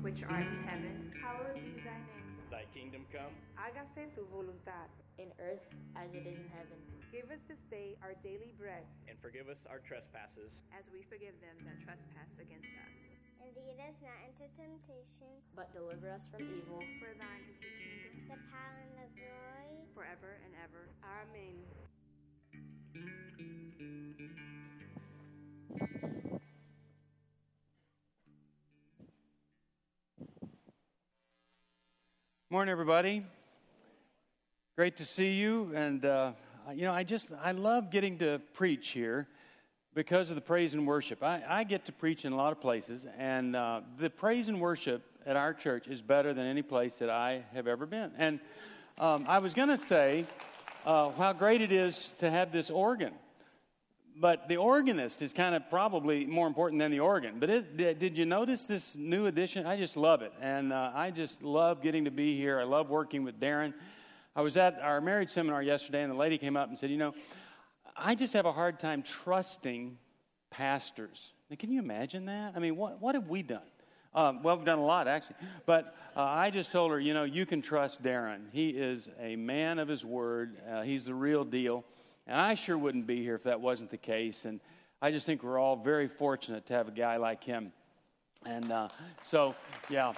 which art in heaven, hallowed be thy name. Thy kingdom come. Hágase tu voluntad. In earth as it is in heaven. Give us this day our daily bread. And forgive us our trespasses. As we forgive them that trespass against us. And lead us not into temptation. But deliver us from evil. For thine is the kingdom. The power and the glory. Forever and ever. Amen. Morning, everybody. Great to see you. And, uh, you know, I just, I love getting to preach here because of the praise and worship. I, I get to preach in a lot of places, and uh, the praise and worship at our church is better than any place that I have ever been. And um, I was going to say uh, how great it is to have this organ but the organist is kind of probably more important than the organ. But it, did you notice this new addition? I just love it. And uh, I just love getting to be here. I love working with Darren. I was at our marriage seminar yesterday, and the lady came up and said, You know, I just have a hard time trusting pastors. Now, can you imagine that? I mean, what, what have we done? Um, well, we've done a lot, actually. But uh, I just told her, you know, you can trust Darren. He is a man of his word, uh, he's the real deal. And I sure wouldn't be here if that wasn't the case. And I just think we're all very fortunate to have a guy like him. And uh, so, yeah.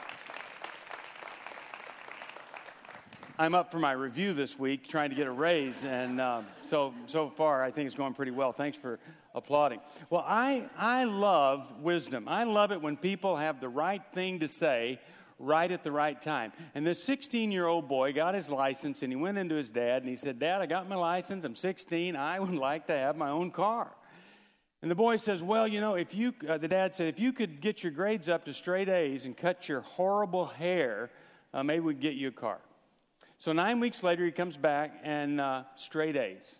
I'm up for my review this week, trying to get a raise, and uh, so so far I think it's going pretty well. Thanks for applauding. Well, I I love wisdom. I love it when people have the right thing to say right at the right time. And this 16 year old boy got his license and he went into his dad and he said, Dad, I got my license. I'm 16. I would like to have my own car. And the boy says, Well, you know, if you, uh, the dad said, if you could get your grades up to straight A's and cut your horrible hair, uh, maybe we'd get you a car. So nine weeks later, he comes back and uh, straight A's.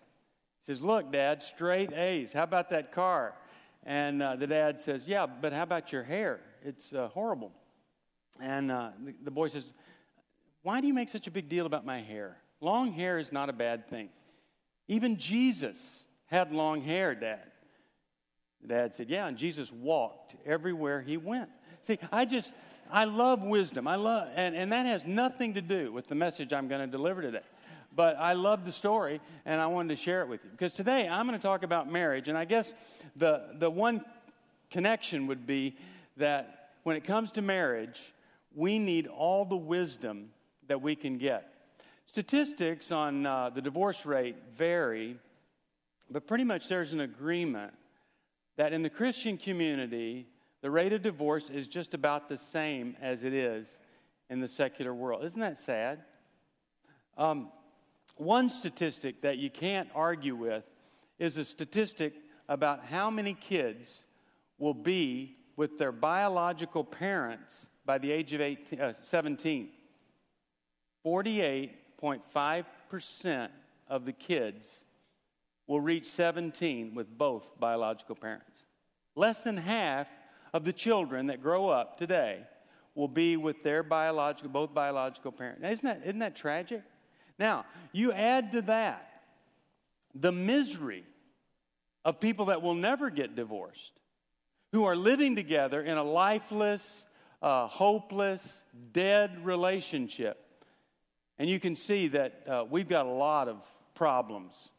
He says, Look, Dad, straight A's. How about that car? And uh, the dad says, Yeah, but how about your hair? It's uh, horrible. And uh, the, the boy says, Why do you make such a big deal about my hair? Long hair is not a bad thing. Even Jesus had long hair, Dad. Dad said, Yeah, and Jesus walked everywhere he went. See, I just, I love wisdom. I love, and, and that has nothing to do with the message I'm going to deliver today. But I love the story, and I wanted to share it with you. Because today I'm going to talk about marriage, and I guess the, the one connection would be that when it comes to marriage, we need all the wisdom that we can get. Statistics on uh, the divorce rate vary, but pretty much there's an agreement that in the Christian community, the rate of divorce is just about the same as it is in the secular world. Isn't that sad? Um, one statistic that you can't argue with is a statistic about how many kids will be with their biological parents by the age of 18, uh, 17. 48.5% of the kids will reach 17 with both biological parents. Less than half of the children that grow up today will be with their biological, both biological parents. Now, isn't that, isn't that tragic? Now, you add to that the misery of people that will never get divorced, who are living together in a lifeless, uh, hopeless, dead relationship. And you can see that uh, we've got a lot of problems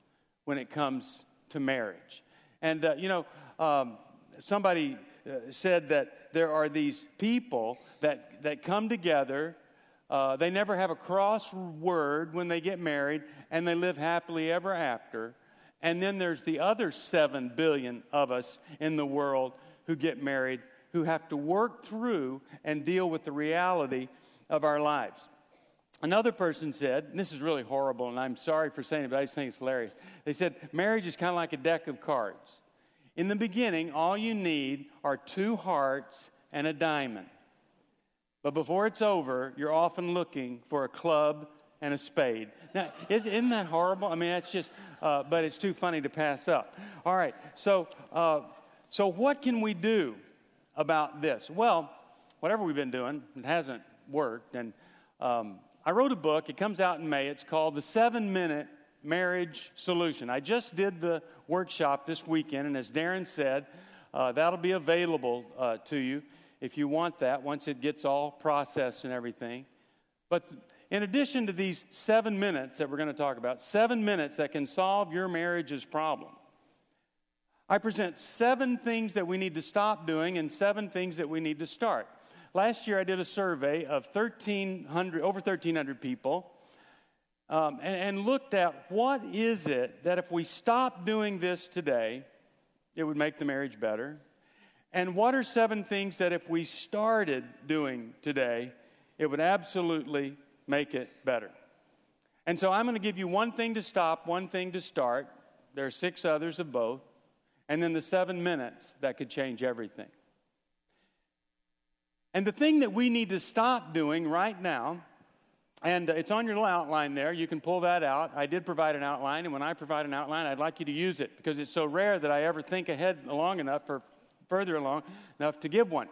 when it comes to marriage. And, uh, you know, um, somebody uh, said that there are these people that, that come together. Uh, they never have a cross word when they get married, and they live happily ever after. And then there's the other seven billion of us in the world who get married who have to work through and deal with the reality of our lives. Another person said, and this is really horrible, and I'm sorry for saying it, but I just think it's hilarious. They said, marriage is kind of like a deck of cards. In the beginning, all you need are two hearts and a diamond. But before it's over, you're often looking for a club and a spade. Now, isn't that horrible? I mean, that's just, uh, but it's too funny to pass up. All right, so, uh, so what can we do about this? Well, whatever we've been doing, it hasn't worked. And um, I wrote a book. It comes out in May. It's called The Seven Minute Marriage Solution. I just did the workshop this weekend, and as Darren said, uh, that'll be available uh, to you if you want that once it gets all processed and everything. But in addition to these seven minutes that we're going to talk about, seven minutes that can solve your marriage's problem, I present seven things that we need to stop doing and seven things that we need to start. Last year, I did a survey of 1,300, over 1,300 people um, and, and looked at what is it that if we stop doing this today, it would make the marriage better. And what are seven things that if we started doing today, it would absolutely make it better? And so I'm going to give you one thing to stop, one thing to start. There are six others of both. And then the seven minutes that could change everything. And the thing that we need to stop doing right now, and it's on your little outline there, you can pull that out. I did provide an outline, and when I provide an outline, I'd like you to use it because it's so rare that I ever think ahead long enough or further along enough to give one.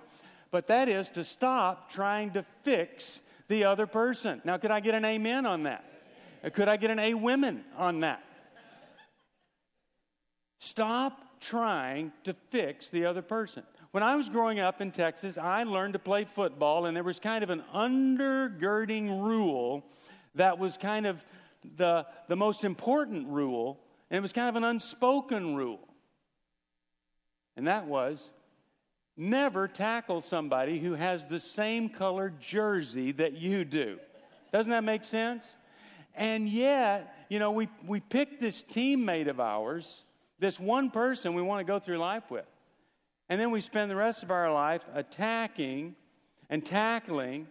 But that is to stop trying to fix the other person. Now, could I get an amen on that? Could I get an a women on that? Stop trying to fix the other person. When I was growing up in Texas, I learned to play football, and there was kind of an undergirding rule that was kind of the, the most important rule, and it was kind of an unspoken rule. And that was never tackle somebody who has the same color jersey that you do. Doesn't that make sense? And yet, you know, we, we picked this teammate of ours, this one person we want to go through life with. And then we spend the rest of our life attacking and tackling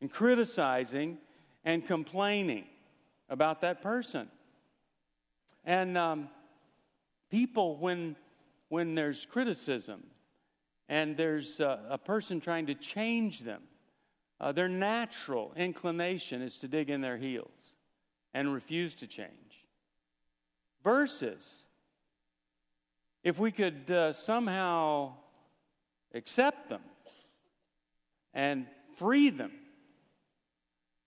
and criticizing and complaining about that person. And um, people, when, when there's criticism and there's a, a person trying to change them, uh, their natural inclination is to dig in their heels and refuse to change. Versus if we could uh, somehow accept them and free them,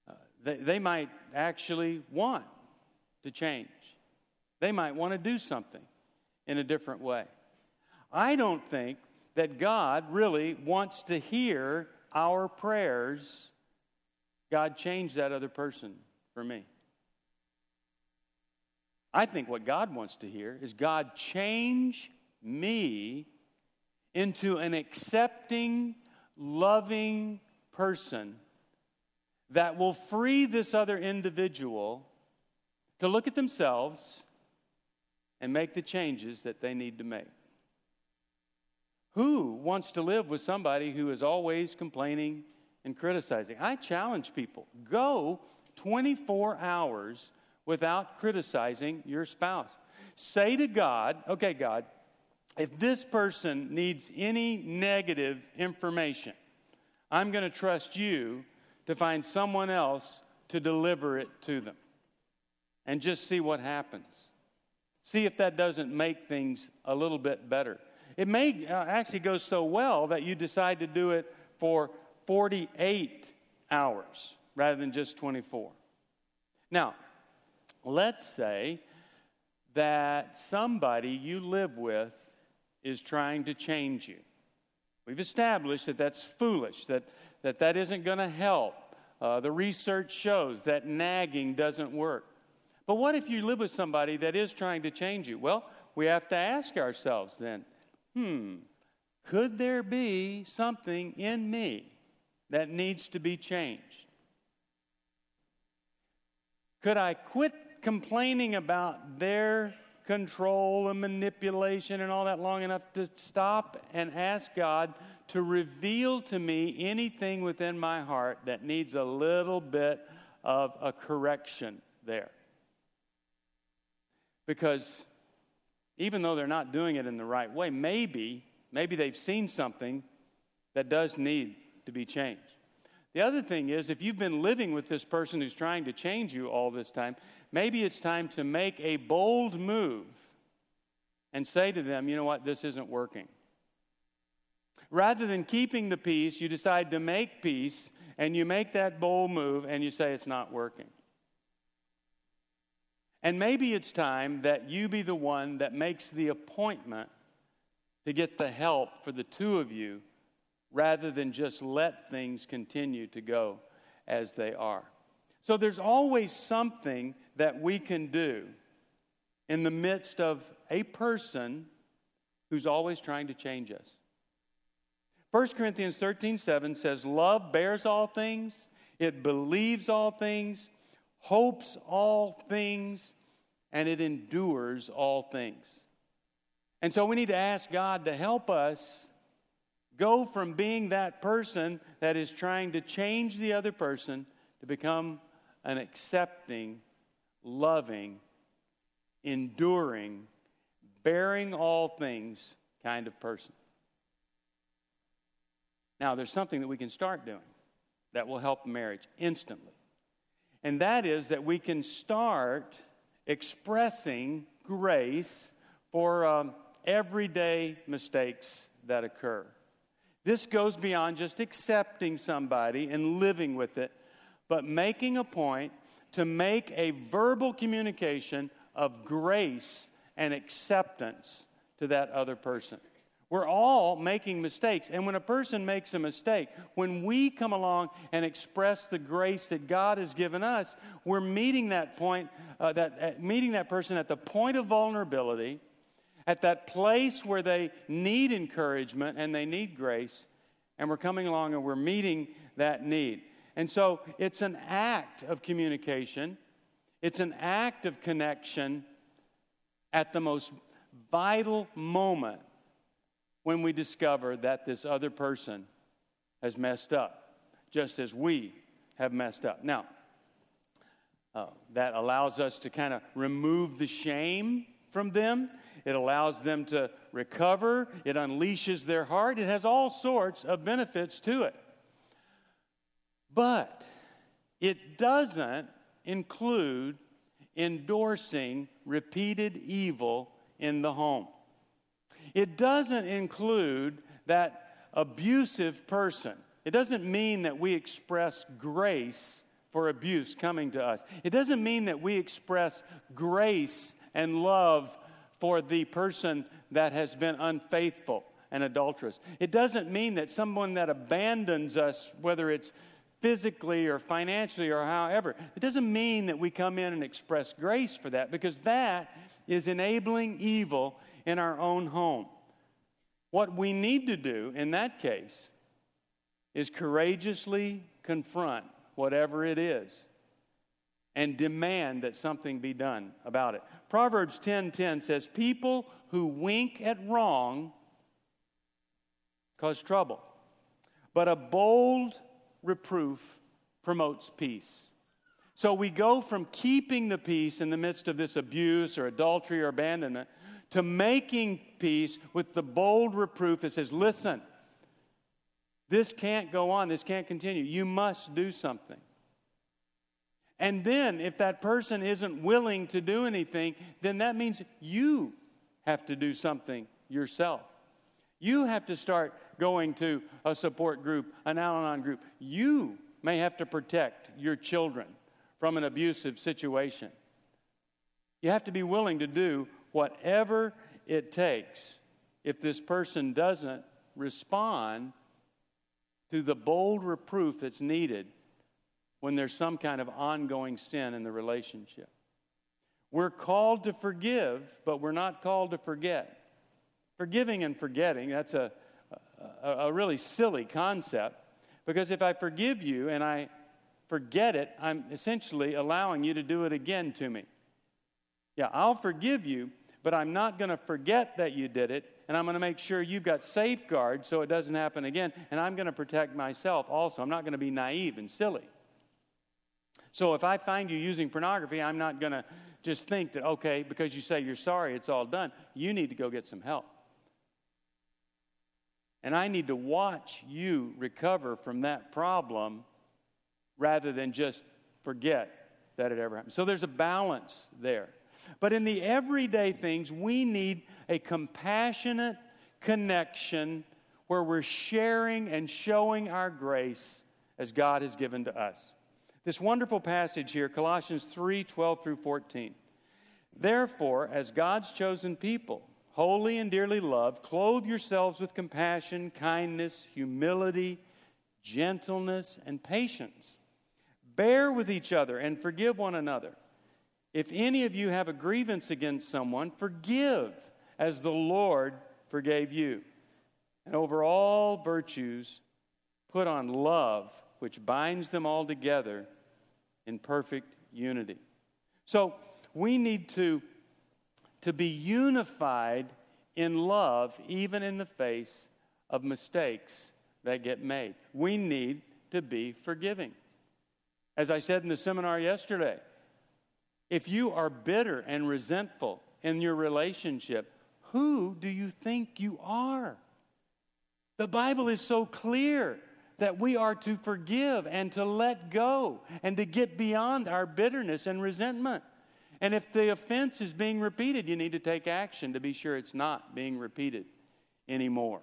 uh, they, they might actually want to change. They might want to do something in a different way. I don't think that God really wants to hear our prayers. God, change that other person for me. I think what God wants to hear is God, change me into an accepting, loving person that will free this other individual to look at themselves and make the changes that they need to make. Who wants to live with somebody who is always complaining and criticizing? I challenge people go 24 hours without criticizing your spouse. Say to God, okay, God, if this person needs any negative information, I'm going to trust you to find someone else to deliver it to them. And just see what happens. See if that doesn't make things a little bit better. It may uh, actually go so well that you decide to do it for 48 hours rather than just 24. Now, Let's say that somebody you live with is trying to change you. We've established that that's foolish, that that, that isn't going to help. Uh, the research shows that nagging doesn't work. But what if you live with somebody that is trying to change you? Well, we have to ask ourselves then hmm, could there be something in me that needs to be changed? Could I quit complaining about their control and manipulation and all that long enough to stop and ask God to reveal to me anything within my heart that needs a little bit of a correction there. Because even though they're not doing it in the right way, maybe, maybe they've seen something that does need to be changed. The other thing is, if you've been living with this person who's trying to change you all this time, maybe it's time to make a bold move and say to them, you know what, this isn't working. Rather than keeping the peace, you decide to make peace and you make that bold move and you say it's not working. And maybe it's time that you be the one that makes the appointment to get the help for the two of you rather than just let things continue to go as they are. So there's always something that we can do in the midst of a person who's always trying to change us. 1 Corinthians 13 7 says, Love bears all things, it believes all things, hopes all things, and it endures all things. And so we need to ask God to help us go from being that person that is trying to change the other person to become an accepting, loving, enduring, bearing all things kind of person. Now, there's something that we can start doing that will help marriage instantly. And that is that we can start expressing grace for um, everyday mistakes that occur. This goes beyond just accepting somebody and living with it, but making a point to make a verbal communication of grace and acceptance to that other person. We're all making mistakes. And when a person makes a mistake, when we come along and express the grace that God has given us, we're meeting that point, uh, that, uh, meeting that person at the point of vulnerability, at that place where they need encouragement and they need grace, and we're coming along and we're meeting that need. And so it's an act of communication, it's an act of connection at the most vital moment when we discover that this other person has messed up, just as we have messed up. Now, uh, that allows us to kind of remove the shame from them. It allows them to recover. It unleashes their heart. It has all sorts of benefits to it. But it doesn't include endorsing repeated evil in the home. It doesn't include that abusive person. It doesn't mean that we express grace for abuse coming to us. It doesn't mean that we express grace and love for the person that has been unfaithful and adulterous. It doesn't mean that someone that abandons us, whether it's physically or financially or however. It doesn't mean that we come in and express grace for that because that is enabling evil in our own home. What we need to do in that case is courageously confront whatever it is and demand that something be done about it. Proverbs 10:10 says people who wink at wrong cause trouble, but a bold reproof promotes peace. So we go from keeping the peace in the midst of this abuse or adultery or abandonment to making peace with the bold reproof that says, listen, this can't go on, this can't continue. You must do something. And then, if that person isn't willing to do anything, then that means you have to do something yourself. You have to start going to a support group, an Al Anon group. You may have to protect your children from an abusive situation. You have to be willing to do whatever it takes if this person doesn't respond to the bold reproof that's needed when there's some kind of ongoing sin in the relationship. We're called to forgive, but we're not called to forget. Forgiving and forgetting, that's a, a, a really silly concept because if I forgive you and I forget it, I'm essentially allowing you to do it again to me. Yeah, I'll forgive you, but I'm not going to forget that you did it, and I'm going to make sure you've got safeguards so it doesn't happen again, and I'm going to protect myself also. I'm not going to be naive and silly. So if I find you using pornography, I'm not going to just think that, okay, because you say you're sorry, it's all done. You need to go get some help. And I need to watch you recover from that problem rather than just forget that it ever happened. So there's a balance there. But in the everyday things, we need a compassionate connection where we're sharing and showing our grace as God has given to us. This wonderful passage here, Colossians 3 12 through 14. Therefore, as God's chosen people, holy and dearly loved, clothe yourselves with compassion, kindness, humility, gentleness, and patience. Bear with each other and forgive one another. If any of you have a grievance against someone, forgive as the Lord forgave you. And over all virtues, put on love, which binds them all together in perfect unity. So we need to, to be unified in love, even in the face of mistakes that get made. We need to be forgiving. As I said in the seminar yesterday, if you are bitter and resentful in your relationship, who do you think you are? The Bible is so clear that we are to forgive and to let go and to get beyond our bitterness and resentment. And if the offense is being repeated, you need to take action to be sure it's not being repeated anymore.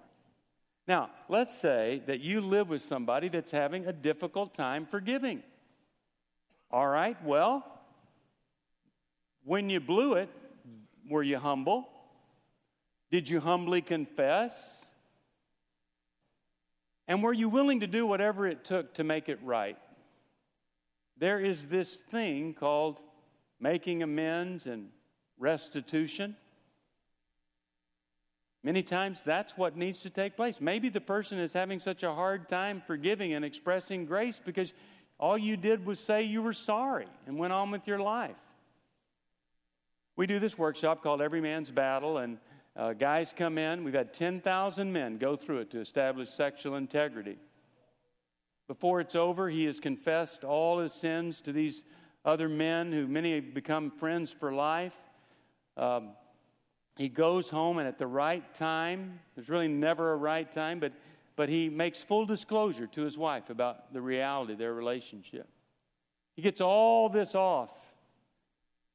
Now, let's say that you live with somebody that's having a difficult time forgiving. All right, well, when you blew it, were you humble? Did you humbly confess? And were you willing to do whatever it took to make it right? There is this thing called making amends and restitution. Many times that's what needs to take place. Maybe the person is having such a hard time forgiving and expressing grace because all you did was say you were sorry and went on with your life. We do this workshop called Every Man's Battle, and uh, guys come in. We've had 10,000 men go through it to establish sexual integrity. Before it's over, he has confessed all his sins to these other men who many have become friends for life. Um, he goes home, and at the right time, there's really never a right time, but, but he makes full disclosure to his wife about the reality of their relationship. He gets all this off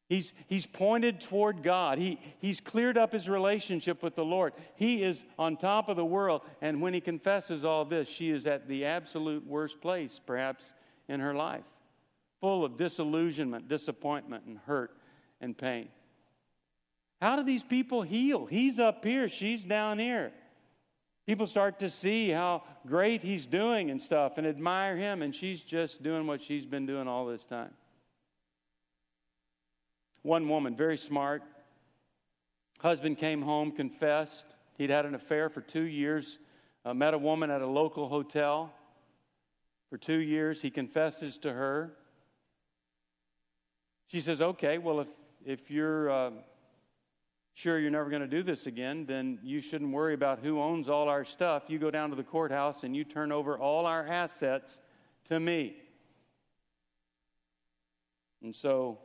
He's, he's pointed toward God. He, he's cleared up his relationship with the Lord. He is on top of the world. And when he confesses all this, she is at the absolute worst place, perhaps, in her life, full of disillusionment, disappointment, and hurt and pain. How do these people heal? He's up here, she's down here. People start to see how great he's doing and stuff and admire him, and she's just doing what she's been doing all this time. One woman, very smart, husband came home, confessed. He'd had an affair for two years, uh, met a woman at a local hotel. For two years, he confesses to her. She says, Okay, well, if, if you're uh, sure you're never going to do this again, then you shouldn't worry about who owns all our stuff. You go down to the courthouse and you turn over all our assets to me. And so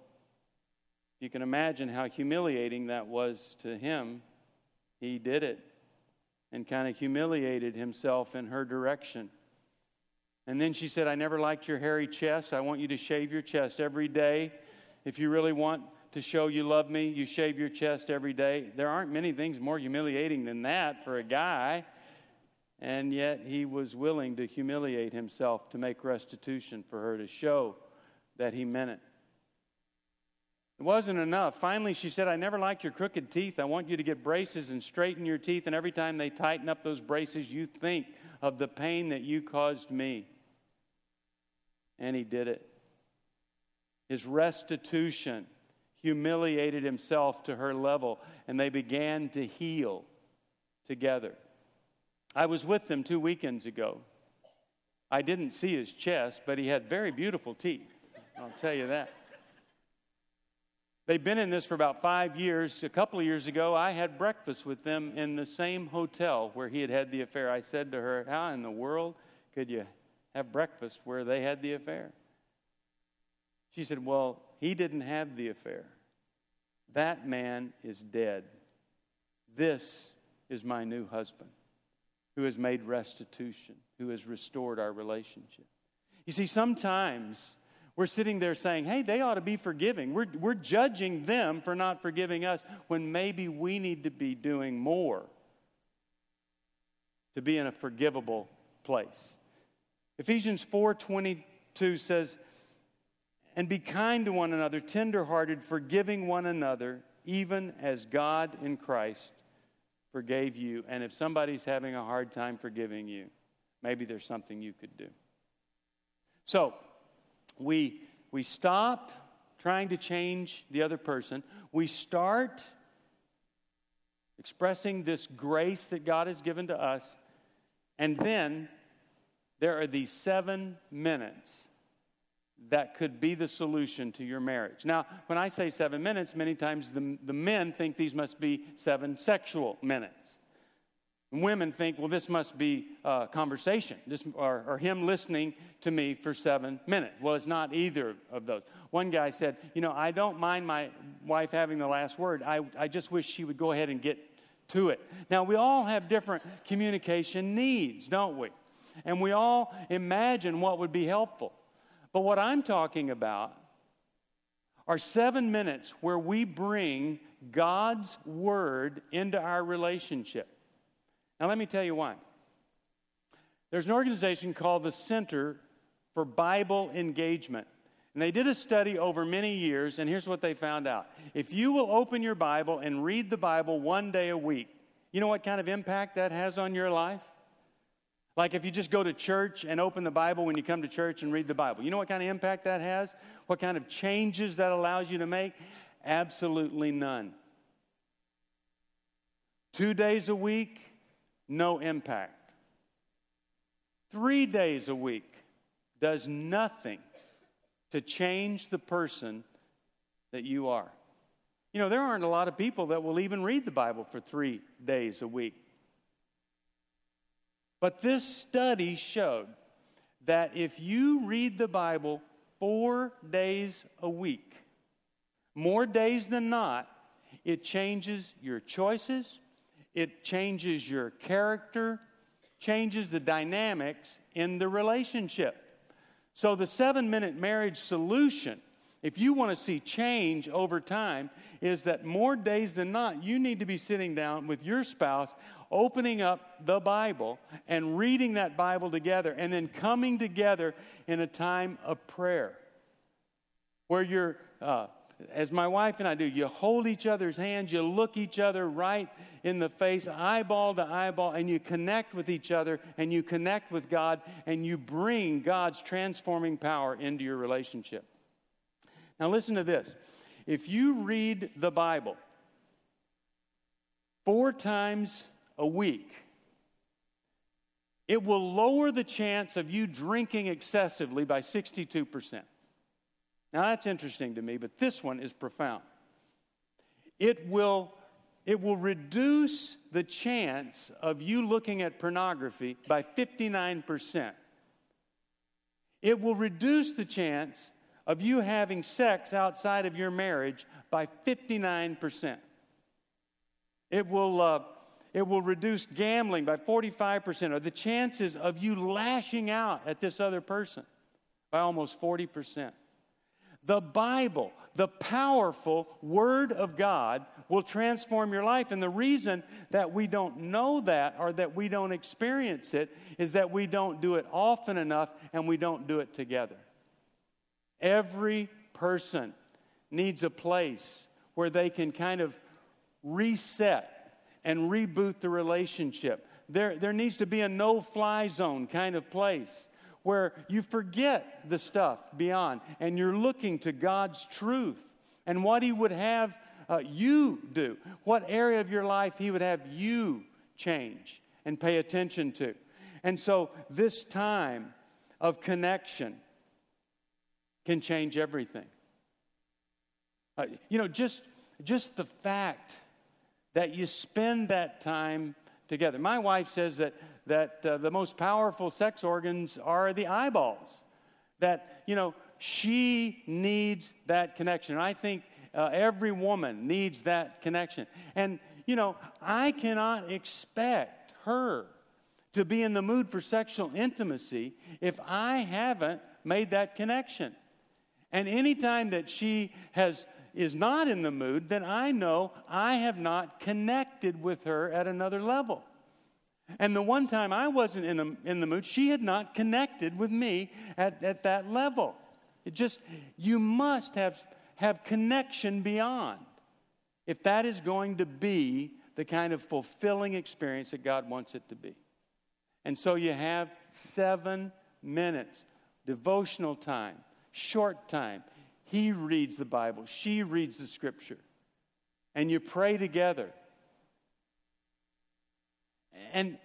you can imagine how humiliating that was to him. He did it and kind of humiliated himself in her direction. And then she said, I never liked your hairy chest. I want you to shave your chest every day. If you really want to show you love me, you shave your chest every day. There aren't many things more humiliating than that for a guy. And yet he was willing to humiliate himself to make restitution for her, to show that he meant it. It wasn't enough. Finally, she said, I never liked your crooked teeth. I want you to get braces and straighten your teeth. And every time they tighten up those braces, you think of the pain that you caused me. And he did it. His restitution humiliated himself to her level, and they began to heal together. I was with them two weekends ago. I didn't see his chest, but he had very beautiful teeth. I'll tell you that. They've been in this for about five years. A couple of years ago, I had breakfast with them in the same hotel where he had had the affair. I said to her, How in the world could you have breakfast where they had the affair? She said, Well, he didn't have the affair. That man is dead. This is my new husband who has made restitution, who has restored our relationship. You see, sometimes we're sitting there saying, hey, they ought to be forgiving. We're, we're judging them for not forgiving us when maybe we need to be doing more to be in a forgivable place. Ephesians 4:22 says, "And be kind to one another, tenderhearted, forgiving one another, even as God in Christ forgave you. And if somebody's having a hard time forgiving you, maybe there's something you could do. So we, we stop trying to change the other person. We start expressing this grace that God has given to us. And then there are these seven minutes that could be the solution to your marriage. Now, when I say seven minutes, many times the, the men think these must be seven sexual minutes. Women think, well, this must be a conversation, this, or, or him listening to me for seven minutes. Well, it's not either of those. One guy said, you know, I don't mind my wife having the last word. I, I just wish she would go ahead and get to it. Now, we all have different communication needs, don't we? And we all imagine what would be helpful. But what I'm talking about are seven minutes where we bring God's word into our relationship. Now, let me tell you why. There's an organization called the Center for Bible Engagement. And they did a study over many years, and here's what they found out. If you will open your Bible and read the Bible one day a week, you know what kind of impact that has on your life? Like if you just go to church and open the Bible when you come to church and read the Bible, you know what kind of impact that has? What kind of changes that allows you to make? Absolutely none. Two days a week, no impact. Three days a week does nothing to change the person that you are. You know, there aren't a lot of people that will even read the Bible for three days a week. But this study showed that if you read the Bible four days a week, more days than not, it changes your choices, it changes your character, changes the dynamics in the relationship. So, the seven minute marriage solution, if you want to see change over time, is that more days than not, you need to be sitting down with your spouse opening up the Bible and reading that Bible together and then coming together in a time of prayer where you're, uh, as my wife and I do, you hold each other's hands, you look each other right in the face, eyeball to eyeball, and you connect with each other and you connect with God and you bring God's transforming power into your relationship. Now, listen to this. If you read the Bible four times a week, it will lower the chance of you drinking excessively by 62%. Now, that's interesting to me, but this one is profound. It will, it will reduce the chance of you looking at pornography by 59%. It will reduce the chance of you having sex outside of your marriage by 59%. It will uh, it will reduce gambling by 45%, or the chances of you lashing out at this other person by almost 40%. The Bible, the powerful Word of God, will transform your life. And the reason that we don't know that or that we don't experience it is that we don't do it often enough and we don't do it together. Every person needs a place where they can kind of reset and reboot the relationship. There, there needs to be a no fly zone kind of place where you forget the stuff beyond and you're looking to God's truth and what He would have uh, you do, what area of your life He would have you change and pay attention to. And so, this time of connection can change everything. Uh, you know, just, just the fact that you spend that time together. My wife says that, that uh, the most powerful sex organs are the eyeballs, that, you know, she needs that connection. I think uh, every woman needs that connection. And, you know, I cannot expect her to be in the mood for sexual intimacy if I haven't made that connection. And anytime that she has is not in the mood, then I know I have not connected with her at another level. And the one time I wasn't in, a, in the mood, she had not connected with me at, at that level. It just, you must have, have connection beyond if that is going to be the kind of fulfilling experience that God wants it to be. And so you have seven minutes, devotional time, short time. He reads the Bible, she reads the scripture, and you pray together. And,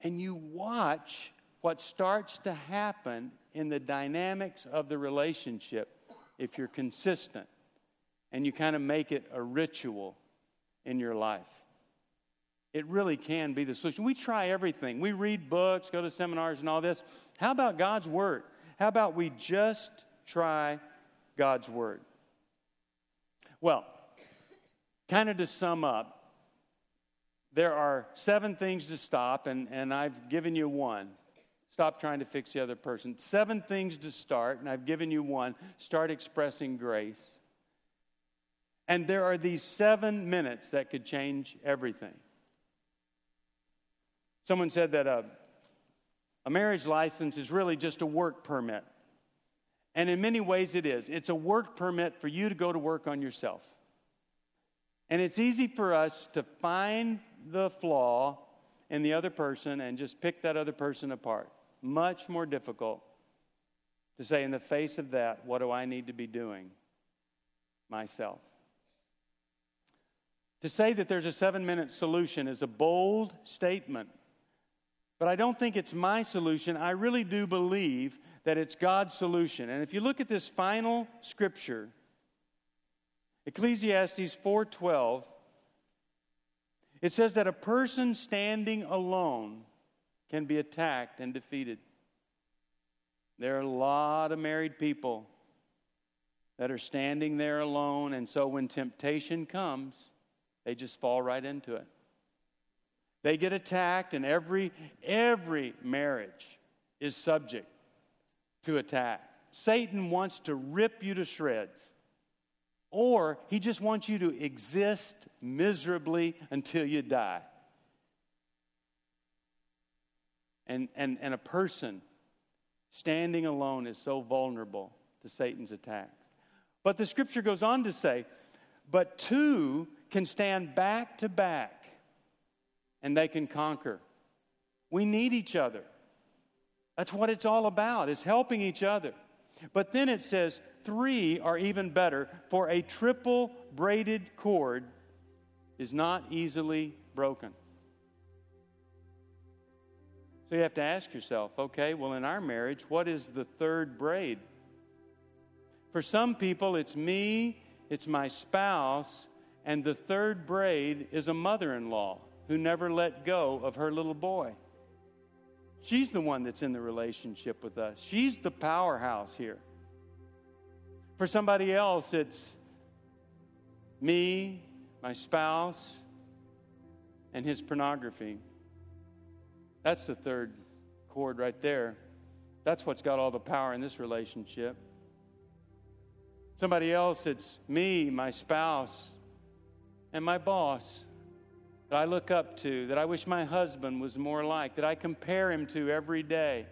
and you watch what starts to happen in the dynamics of the relationship if you're consistent and you kind of make it a ritual in your life. It really can be the solution. We try everything. We read books, go to seminars, and all this. How about God's Word? How about we just try God's Word? Well, kind of to sum up, there are seven things to stop, and, and I've given you one. Stop trying to fix the other person. Seven things to start, and I've given you one. Start expressing grace. And there are these seven minutes that could change everything. Someone said that a, a marriage license is really just a work permit. And in many ways, it is. It's a work permit for you to go to work on yourself. And it's easy for us to find the flaw in the other person and just pick that other person apart. Much more difficult to say, in the face of that, what do I need to be doing myself? To say that there's a seven minute solution is a bold statement, but I don't think it's my solution. I really do believe that it's God's solution. And if you look at this final scripture, Ecclesiastes 4:12 it says that a person standing alone can be attacked and defeated. There are a lot of married people that are standing there alone, and so when temptation comes, they just fall right into it. They get attacked, and every, every marriage is subject to attack. Satan wants to rip you to shreds or he just wants you to exist miserably until you die. And, and, and a person standing alone is so vulnerable to Satan's attacks. But the scripture goes on to say, but two can stand back to back and they can conquer. We need each other. That's what it's all about, is helping each other. But then it says, three are even better, for a triple braided cord is not easily broken. So you have to ask yourself okay, well, in our marriage, what is the third braid? For some people, it's me, it's my spouse, and the third braid is a mother in law who never let go of her little boy. She's the one that's in the relationship with us, she's the powerhouse here. For somebody else, it's me, my spouse, and his pornography. That's the third cord right there. That's what's got all the power in this relationship. Somebody else, it's me, my spouse, and my boss that I look up to, that I wish my husband was more like, that I compare him to every day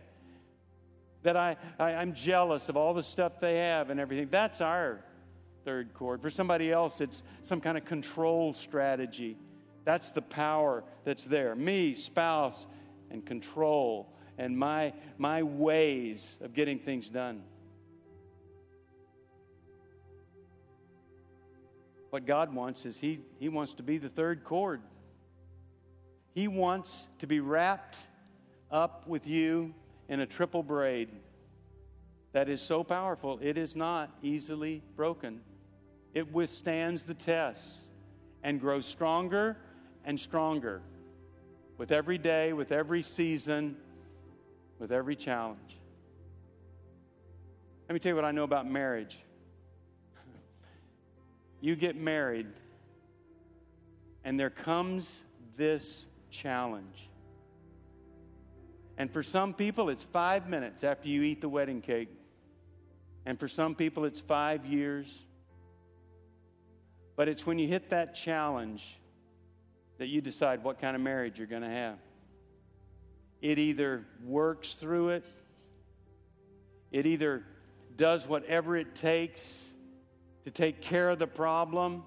that I, I, I'm jealous of all the stuff they have and everything. That's our third cord. For somebody else, it's some kind of control strategy. That's the power that's there. Me, spouse, and control, and my, my ways of getting things done. What God wants is He, he wants to be the third cord. He wants to be wrapped up with you in a triple braid that is so powerful, it is not easily broken. It withstands the tests and grows stronger and stronger with every day, with every season, with every challenge. Let me tell you what I know about marriage. you get married, and there comes this challenge. And for some people, it's five minutes after you eat the wedding cake. And for some people, it's five years. But it's when you hit that challenge that you decide what kind of marriage you're going to have. It either works through it, it either does whatever it takes to take care of the problem,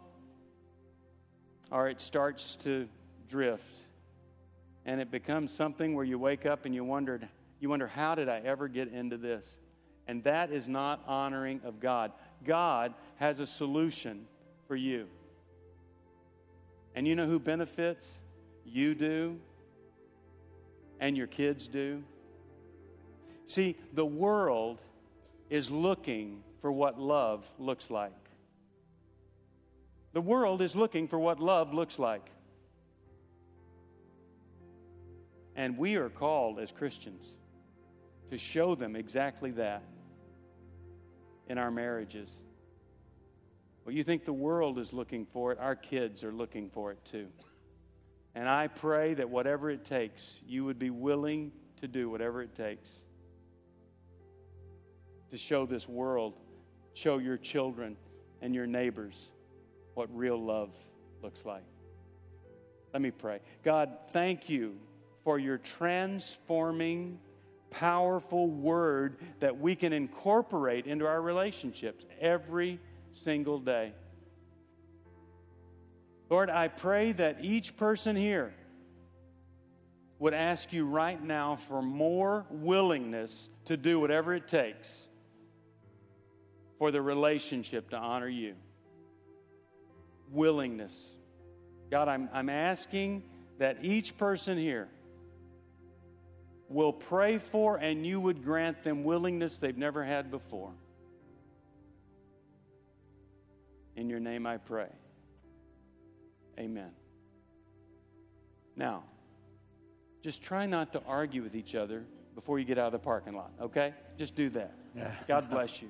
or it starts to drift and it becomes something where you wake up and you wondered you wonder how did I ever get into this? And that is not honoring of God. God has a solution for you. And you know who benefits? You do, and your kids do. See, the world is looking for what love looks like. The world is looking for what love looks like. And we are called as Christians to show them exactly that in our marriages. Well, you think the world is looking for it, our kids are looking for it too. And I pray that whatever it takes, you would be willing to do whatever it takes to show this world, show your children and your neighbors what real love looks like. Let me pray. God, thank you for your transforming, powerful word that we can incorporate into our relationships every single day. Lord, I pray that each person here would ask you right now for more willingness to do whatever it takes for the relationship to honor you. Willingness. God, I'm, I'm asking that each person here will pray for and you would grant them willingness they've never had before. In your name I pray. Amen. Now, just try not to argue with each other before you get out of the parking lot, okay? Just do that. God bless you.